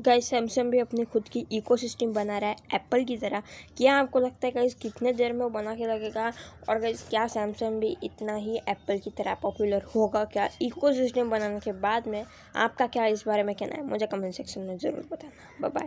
Guys Samsung भी अपनी खुद की इकोसिस्टम बना रहा है एप्पल की तरह। क्या आपको लगता है गाइस कितने देर में वो बना के लगेगा? और गाइस क्या सैमसंग भी इतना ही एप्पल की तरह पॉपुलर होगा? क्या इकोसिस्टम बनाने के बाद में आपका क्या इस बारे में कहना है? मुझे कमेंट सेक्शन में ज़रूर बताना। बाय